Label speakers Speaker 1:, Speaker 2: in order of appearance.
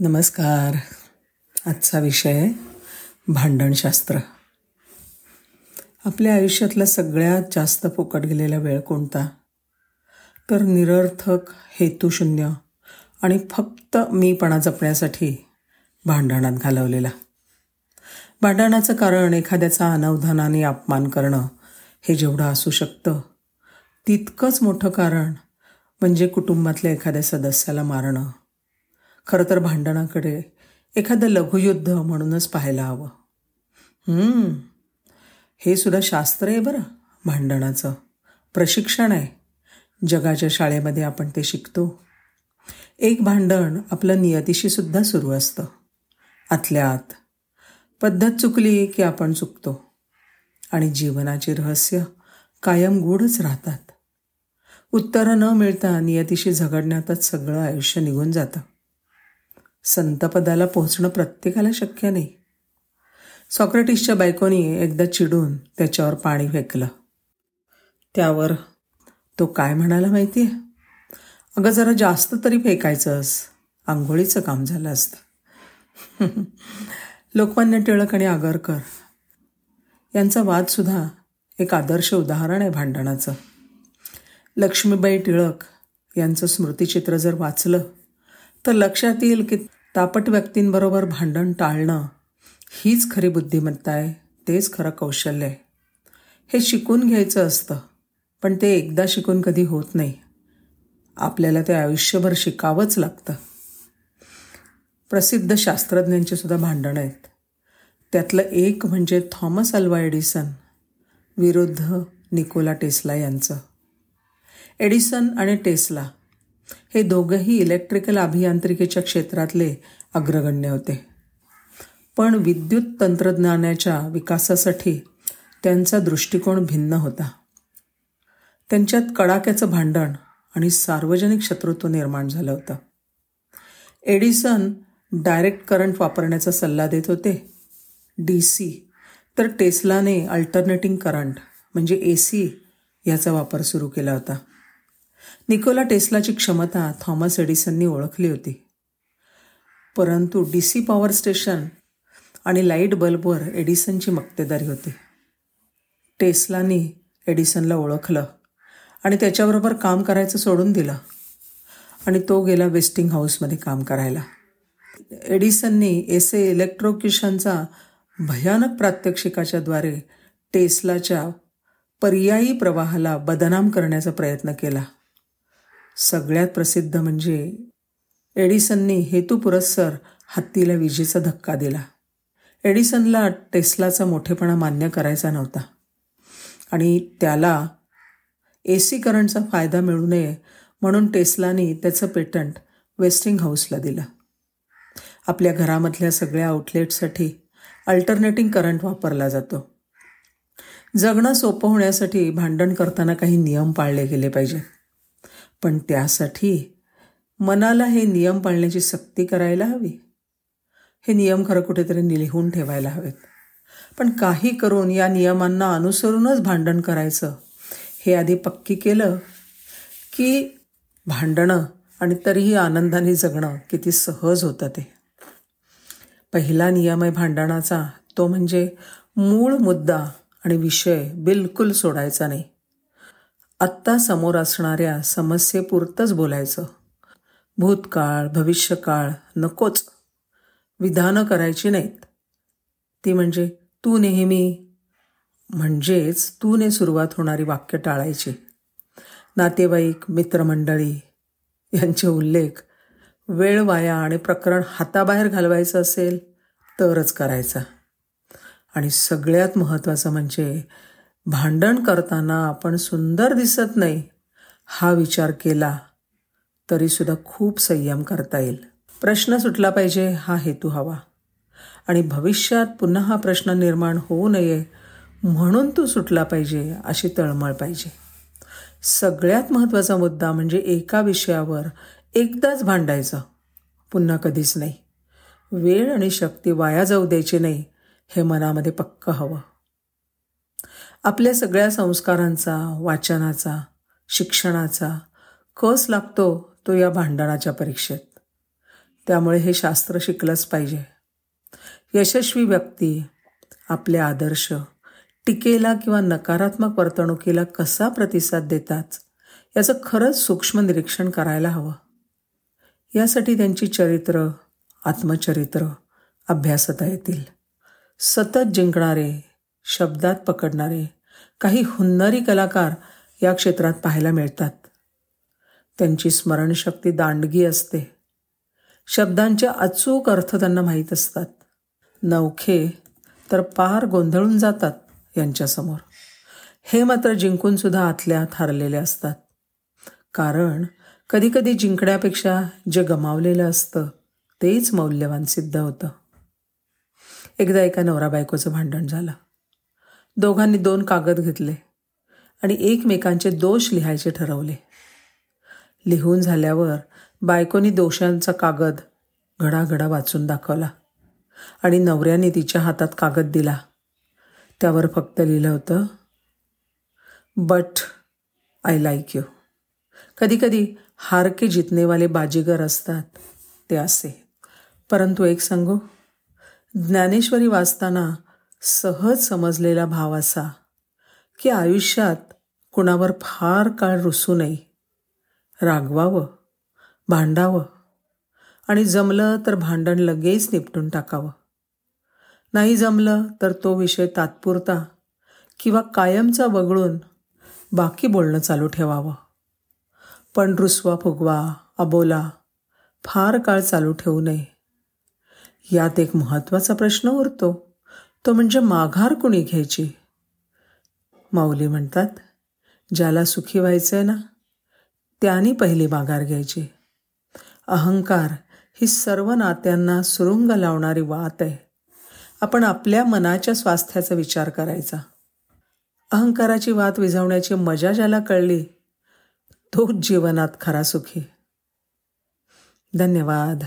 Speaker 1: नमस्कार. आजचा विषय भांडणशास्त्र. आपल्या आयुष्यातला सगळ्यात जास्त फुकट गेलेला वेळ कोणता? तर निरर्थक हेतुशून्य आणि फक्त मीपणा जपण्यासाठी भांडणात घालवलेला. भांडणाचं कारण एखाद्याचा अनवधानाने अपमान करणं हे जेवढं असू शकतं तितकंच मोठं कारण म्हणजे कुटुंबातल्या एखाद्या सदस्याला मारणं. खरं तर भांडणाकडे एखादं लघुयुद्ध म्हणूनच पाहायला हवं. हे सुद्धा शास्त्र आहे बरं भांडणाचं. प्रशिक्षण आहे. जगाच्या शाळेमध्ये आपण ते शिकतो. एक भांडण आपलं नियतीशी सुद्धा सुरू असतं. आतल्या आत पद्धत चुकली की आपण चुकतो. आणि जीवनाची रहस्य कायम गूढच राहतात. उत्तरं न मिळता नियतीशी झगडण्यातच सगळं आयुष्य निघून जातं. संतपदाला पोहोचणं प्रत्येकाला शक्य नाही. सॉक्रेटिसच्या बायकोनी एकदा चिडून त्याच्यावर पाणी फेकलं. त्यावर तो काय म्हणाला माहिती आहे अगं जरा जास्त तरी फेकायचंस. आंघोळीचं काम झालं असतं. लोकमान्य टिळक आणि आगरकर यांचा वादसुद्धा एक आदर्श उदाहरण आहे भांडणाचं. लक्ष्मीबाई टिळक यांचं स्मृतिचित्र जर वाचलं तर लक्षात येईल की तापट व्यक्तींबरोबर भांडण टाळणं हीच खरी बुद्धिमत्ता आहे तेच खरं कौशल्य आहे. हे शिकून घ्यायचं असतं पण ते एकदा शिकून कधी होत नाही. आपल्याला ते आयुष्यभर शिकावंच लागतं. प्रसिद्ध शास्त्रज्ञांचे सुद्धा भांडणं आहेत. त्यातलं एक म्हणजे थॉमस अल्वा एडिसन विरुद्ध निकोला टेस्ला यांचं. एडिसन आणि टेस्ला हे दोघंही इलेक्ट्रिकल अभियांत्रिकीच्या क्षेत्रातले अग्रगण्य होते. पण विद्युत तंत्रज्ञानाच्या विकासासाठी त्यांचा दृष्टिकोन भिन्न होता. त्यांच्यात कडाक्याचं भांडण आणि सार्वजनिक शत्रुत्व निर्माण झालं होतं. एडिसन डायरेक्ट करंट वापरण्याचा सल्ला देत होते. डी सी तर टेस्लाने अल्टरनेटिंग करंट म्हणजे ए सी याचा वापर सुरू केला होता. निकोला टेस्लाची क्षमता थॉमस एडिसननी ओळखली होती. परंतु डी सी पॉवर स्टेशन आणि लाइट बल्बवर एडिसनची मक्तेदारी होती. टेस्लानी एडिसनला ओळखलं आणि त्याच्याबरोबर काम करायचं सोडून दिलं आणि तो गेला वेस्टिंग हाऊसमध्ये काम करायला. एडिसननी एसे इलेक्ट्रोक्युशनचा भयानक प्रात्यक्षिकाच्या द्वारे टेस्लाच्या पर्यायी प्रवाहाला बदनाम करण्याचा प्रयत्न केला. सगळ्यात प्रसिद्ध म्हणजे एडिसननी हेतुपुरस्सर हत्तीला विजेचा धक्का दिला. एडिसनला टेस्लाचा मोठेपणा मान्य करायचा नव्हता. आणि त्याला ए सी करंटचा फायदा मिळू नये म्हणून टेस्लानी त्याचं पेटंट वेस्टिंग हाऊसला दिलं. आपल्या घरामधल्या सगळ्या आउटलेटसाठी अल्टरनेटिंग करंट वापरला जातो. जगणं सोपं होण्यासाठी भांडण करताना काही नियम पाळले गेले पाहिजे पण त्यासाठी मनाला हे नियम पाळण्याची सक्ती करायला हवी. हे नियम खरं कुठेतरी लिहून ठेवायला हवेत. पण काही करून या नियमांना अनुसरूनच भांडण करायचं हे आधी पक्की केलं की भांडणं आणि तरीही आनंदाने जगणं किती सहज होतं ते. पहिला नियम आहे भांडणाचा तो म्हणजे मूळ मुद्दा आणि विषय बिलकुल सोडायचा नाही. आत्ता समोर असणाऱ्या समस्येपुरतंच बोलायचं. भूतकाळ भविष्यकाळ नकोच. विधानं करायची नाहीत. ती म्हणजे तू नेहमी म्हणजेच तूने सुरुवात होणारी वाक्य टाळायची. नातेवाईक मित्रमंडळी यांचे उल्लेख वेळ वाया आणि प्रकरण हाताबाहेर घालवायचं असेल तरच करायचा. आणि सगळ्यात महत्त्वाचं म्हणजे भांडण करताना आपण सुंदर दिसत नाही हा विचार केला तरीसुद्धा खूप संयम करता येईल. प्रश्न सुटला पाहिजे हा हेतू हवा. आणि भविष्यात पुन्हा हा प्रश्न निर्माण होऊ नये म्हणून तो सुटला पाहिजे अशी तळमळ पाहिजे. सगळ्यात महत्त्वाचा मुद्दा म्हणजे एका विषयावर एकदाच भांडायचं पुन्हा कधीच नाही. वेळ आणि शक्ती वाया जाऊ द्यायची नाही हे मनामध्ये पक्क हवं. आपल्या सगळ्या संस्कारांचा वाचनाचा शिक्षणाचा कस लागतो तो या भांडणाच्या परीक्षेत? त्यामुळे हे शास्त्र शिकलंच पाहिजे. यशस्वी व्यक्ती आपले आदर्श टीकेला किंवा नकारात्मक वर्तणुकीला कसा प्रतिसाद देतात याचं खरंच सूक्ष्म निरीक्षण करायला हवं. यासाठी त्यांची चरित्र आत्मचरित्र अभ्यासता येतील. सतत जिंकणारे शब्दात पकडणारे काही हुन्नरी कलाकार या क्षेत्रात पाहायला मिळतात. त्यांची स्मरणशक्ती दांडगी असते. शब्दांचे अचूक अर्थ त्यांना माहीत असतात. नवखे तर पार गोंधळून जातात यांच्यासमोर. हे मात्र जिंकूनसुद्धा आतल्यात हरलेले असतात. कारण कधीकधी जिंकण्यापेक्षा जे गमावलेलं असतं तेच मौल्यवान सिद्ध होतं. एकदा एका नवरा बायकोचं भांडण झालं. दोघांनी दोन कागद घेतले आणि एकमेकांचे दोष लिहायचे ठरवले. लिहून झाल्यावर बायकोनी दोषांचा कागद घडाघडा वाचून दाखवला आणि नवऱ्याने तिच्या हातात कागद दिला. त्यावर फक्त लिहिलं होतं बट आय लाईक यू. कधीकधी हारके जितनेवाले बाजीगर असतात ते असे. परंतु एक सांगू ज्ञानेश्वरी वाचताना सहज समजलेला भाव असा की आयुष्यात कुणावर फार काळ रुसू नये. रागवावं भांडावं आणि जमलं तर भांडण लगेच निपटून टाकावं. नाही जमलं तर तो विषय तात्पुरता किंवा कायमचा वगळून बाकी बोलणं चालू ठेवावं. पण रुसवा फुगवा अबोला फार काळ चालू ठेवू नये. यात एक महत्त्वाचा प्रश्न उरतो. तो म्हणजे माघार कुणी घ्यायची? माऊली म्हणतात ज्याला सुखी व्हायचं आहे ना त्याने पहिली माघार घ्यायची. अहंकार ही सर्व नात्यांना सुरुंग लावणारी वात आहे. आपण आपल्या मनाच्या स्वास्थ्याचा विचार करायचा. अहंकाराची वात विझवण्याची मजा ज्याला कळली तोच जीवनात खरा सुखी. धन्यवाद.